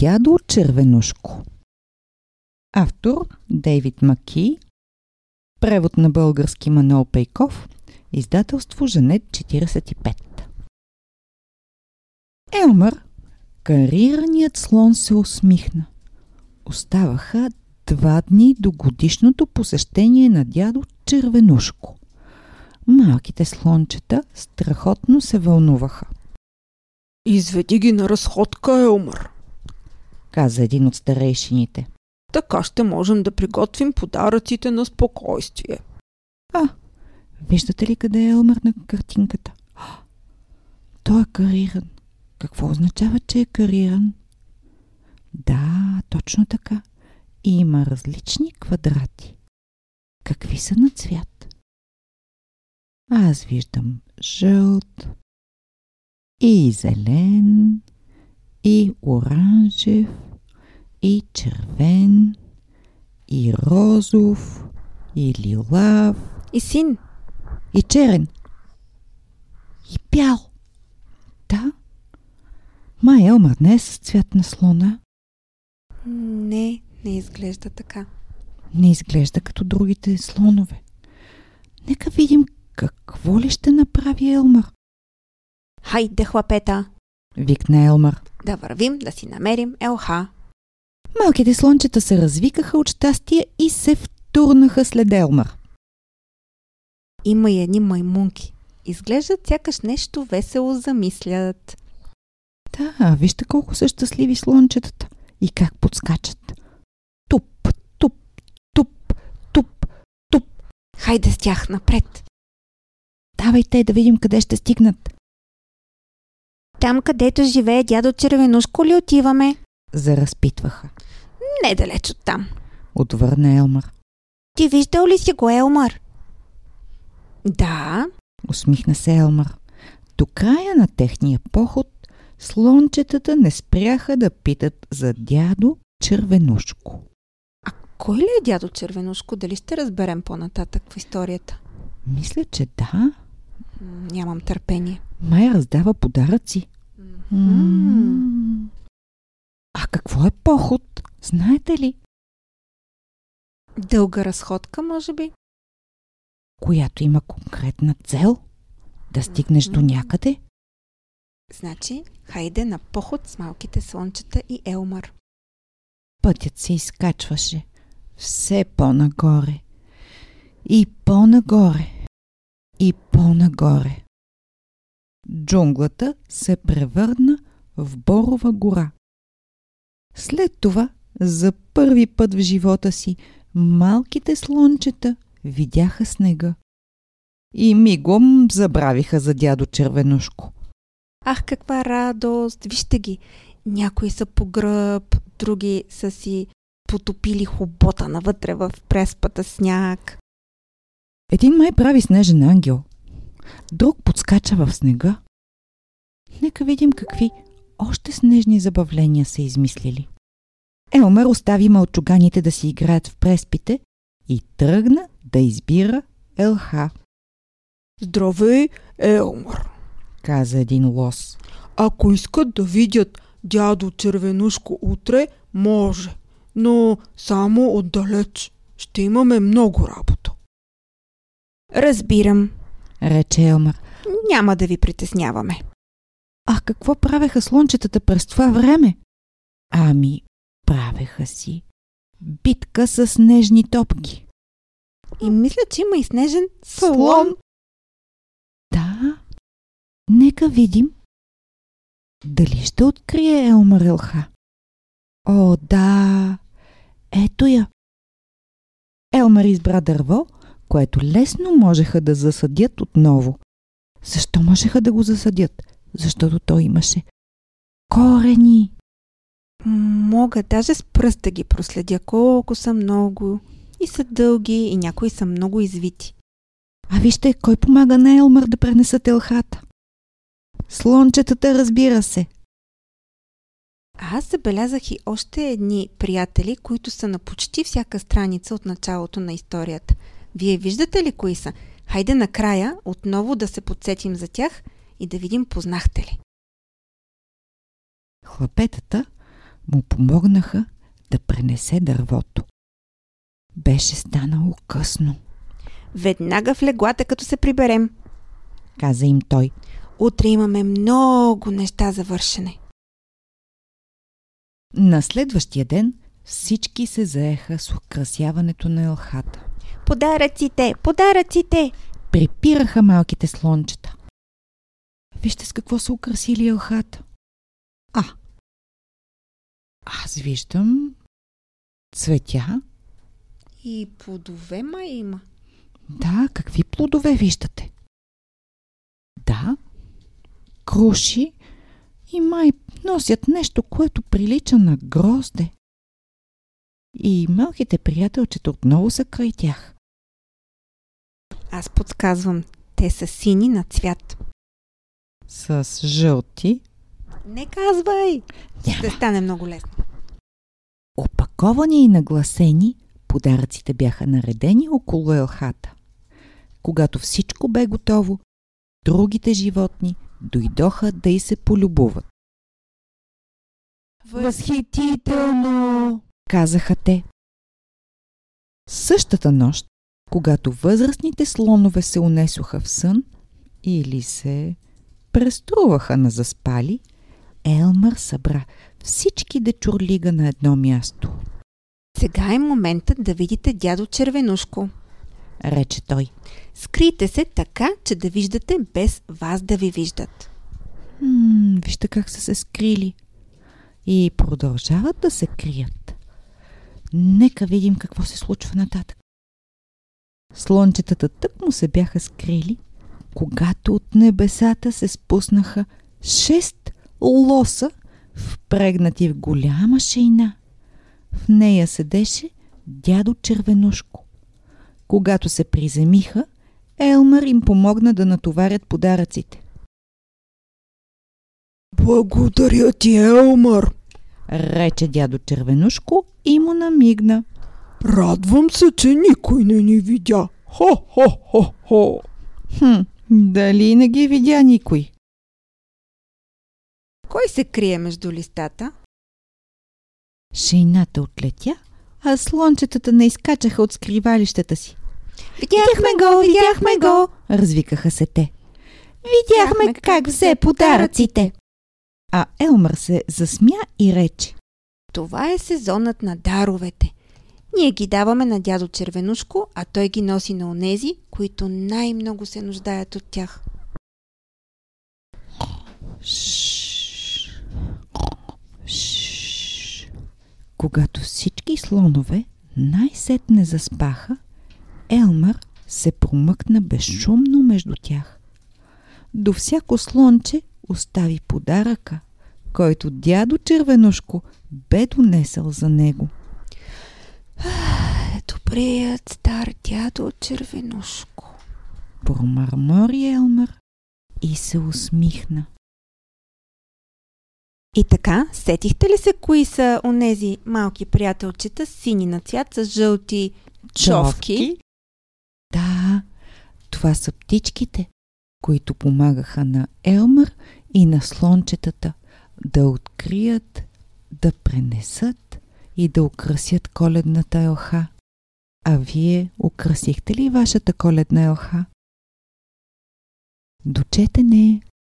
Дядо Червенушко Автор Дейвид Маки Превод на български Манол Пейков Издателство Жанет 45 Елмър, карираният слон се усмихна. Оставаха два дни до годишното посещение на дядо Червенушко. Малките слончета страхотно се вълнуваха. Изведи ги на разходка, Елмър. Каза един от старейшините. Така ще можем да приготвим подаръците на спокойствие. А, виждате ли къде е Елмър на картинката? Той е кариран. Какво означава, че е кариран? Да, точно така. Има различни квадрати. Какви са на цвят? Аз виждам жълт и зелен и оранжев и червен и розов и лилав И син. и черен и бял. Да. Май Елмър не е с цвят на слона. Не, не изглежда така. Не изглежда като другите слонове. Нека видим какво ли ще направи Елмър. Хайде, хлапета, Викна Елмър. да вървим да си намерим Елха. Малките слончета се развикаха от щастие и се втурнаха след Елмър. Има и едни маймунки. Изглеждат сякаш нещо весело замислят. Да, вижте колко са щастливи слончетата и как подскачат. Туп, туп, туп, туп, туп. Хайде с тях напред. Давайте да видим къде ще стигнат. Там, където живее дядо Червенушко ли отиваме? Заразпитваха. Недалеч от там. Отвърна Елмър. Ти виждал ли си го, Елмър? Да, Усмихна се Елмър. До края на техния поход слончетата не спряха да питат за дядо Червенушко. кой ли е дядо Червенушко? Дали ще разберем по-нататък в историята? Мисля, че да. Нямам търпение. Май раздава подаръци. М. А какво е поход? Знаете ли? Дълга разходка, може би? Която има конкретна цел? Да стигнеш до някъде? Значи, хайде на поход с малките слънчета и Елмър. Пътят се изкачваше все по-нагоре. И по-нагоре. И по-нагоре. Джунглата се превърна в Борова гора. След това, за първи път в живота си, малките слончета видяха снега. И мигом забравиха за дядо Червенушко. Ах, каква радост! Вижте ги! Някои са по гръб, други са си потопили хобота навътре в преспата сняг. Един май прави снежен ангел. Друг подскача в снега. Нека видим какви още снежни забавления са измислили. Елмър остави мълчуганите да си играят в преспите и тръгна да избира Елха, Здравей, Елмър. каза един лос. Ако искат да видят дядо Червенушко утре, може. Но само отдалеч. Ще имаме много работа. Разбирам. Рече Елмър. Няма да ви притесняваме. А какво правеха слончетата през това време? Ами, правеха си битка с снежни топки. И мисля, че има и снежен Слон. слон. Да. Нека видим. Дали ще открие Елмар Елха? О, да. Ето я. Елмар избра дърво, което лесно можеха да засадят отново. Защо можеха да го засадят? Защото той имаше корени. Мога даже с пръст да ги проследя колко са много. И са дълги, и някои са много извити. А вижте, кой помага на Елмър да пренесат елхата. Слончетата, разбира се. Аз забелязах и още едни приятели, които са на почти всяка страница от началото на историята. Вие виждате ли кои са? Хайде накрая отново да се подсетим за тях и да видим познахте ли. Хлапетата му помогнаха да пренесе дървото. Беше станало късно, Веднага в леглата, като се приберем. каза им той. Утре имаме много неща за вършене. На следващия ден всички се заеха с украсяването на елхата. Подаръците! Подаръците! Припираха малките слончета. Вижте с какво са украсили елхата. А, аз виждам цветя. И плодове ма има. Да, какви плодове виждате? Да, круши и май носят нещо, което прилича на грозде. И малките приятелчета отново са край тях. Аз подсказвам. Те са сини на цвят. С жълти. Не казвай! Няма. Ще стане много лесно. Опаковани и нагласени, подаръците бяха наредени около елхата. Когато всичко бе готово, другите животни дойдоха да й се полюбуват. Възхитително! казаха те. Същата нощ, когато възрастните слонове се унесоха в сън или се преструваха на заспали, Елмър събра всички дечурлига на едно място. Сега е моментът да видите дядо Червенушко. Рече той. Скрийте се така, че да виждате без вас да ви виждат. М, вижте как са се скрили. И продължават да се крият. Нека видим какво се случва нататък. Слончетата тък му се бяха скрили, когато от небесата се спуснаха шест лоса, впрегнати в голяма шейна. В нея седеше дядо Червенушко. Когато се приземиха, Елмър им помогна да натоварят подаръците. Благодаря ти, Елмър! Рече дядо Червенушко и му намигна. Радвам се, че никой не ни видя. Хо-хо-хо-хо! Хм, дали не ги видя никой? Кой се крие между листата? Шейната отлетя, а слончетата не изкачаха от скривалищата си. Видяхме го, видяхме го! Развикаха се те. Видяхме как взе подаръците. А Елмър се засмя и рече. Това е сезонът на даровете. Ние ги даваме на дядо Червенушко, а той ги носи на онези, които най-много се нуждаят от тях. Когато всички слонове най-сетне заспаха, Елмър се промъкна безшумно между тях. До всяко слонче остави подаръка, който дядо Червенушко бе донесъл за него. Добрият стар дядо Червенушко. Промърмори Елмър и се усмихна. И така, сетихте ли се кои са онези малки приятелчета, сини на цвят с жълти човки? Да, това са птичките, които помагаха на Елмър и на слончетата да открият, да пренесат и да украсят коледната елха. А вие украсихте ли вашата коледна елха? До четене!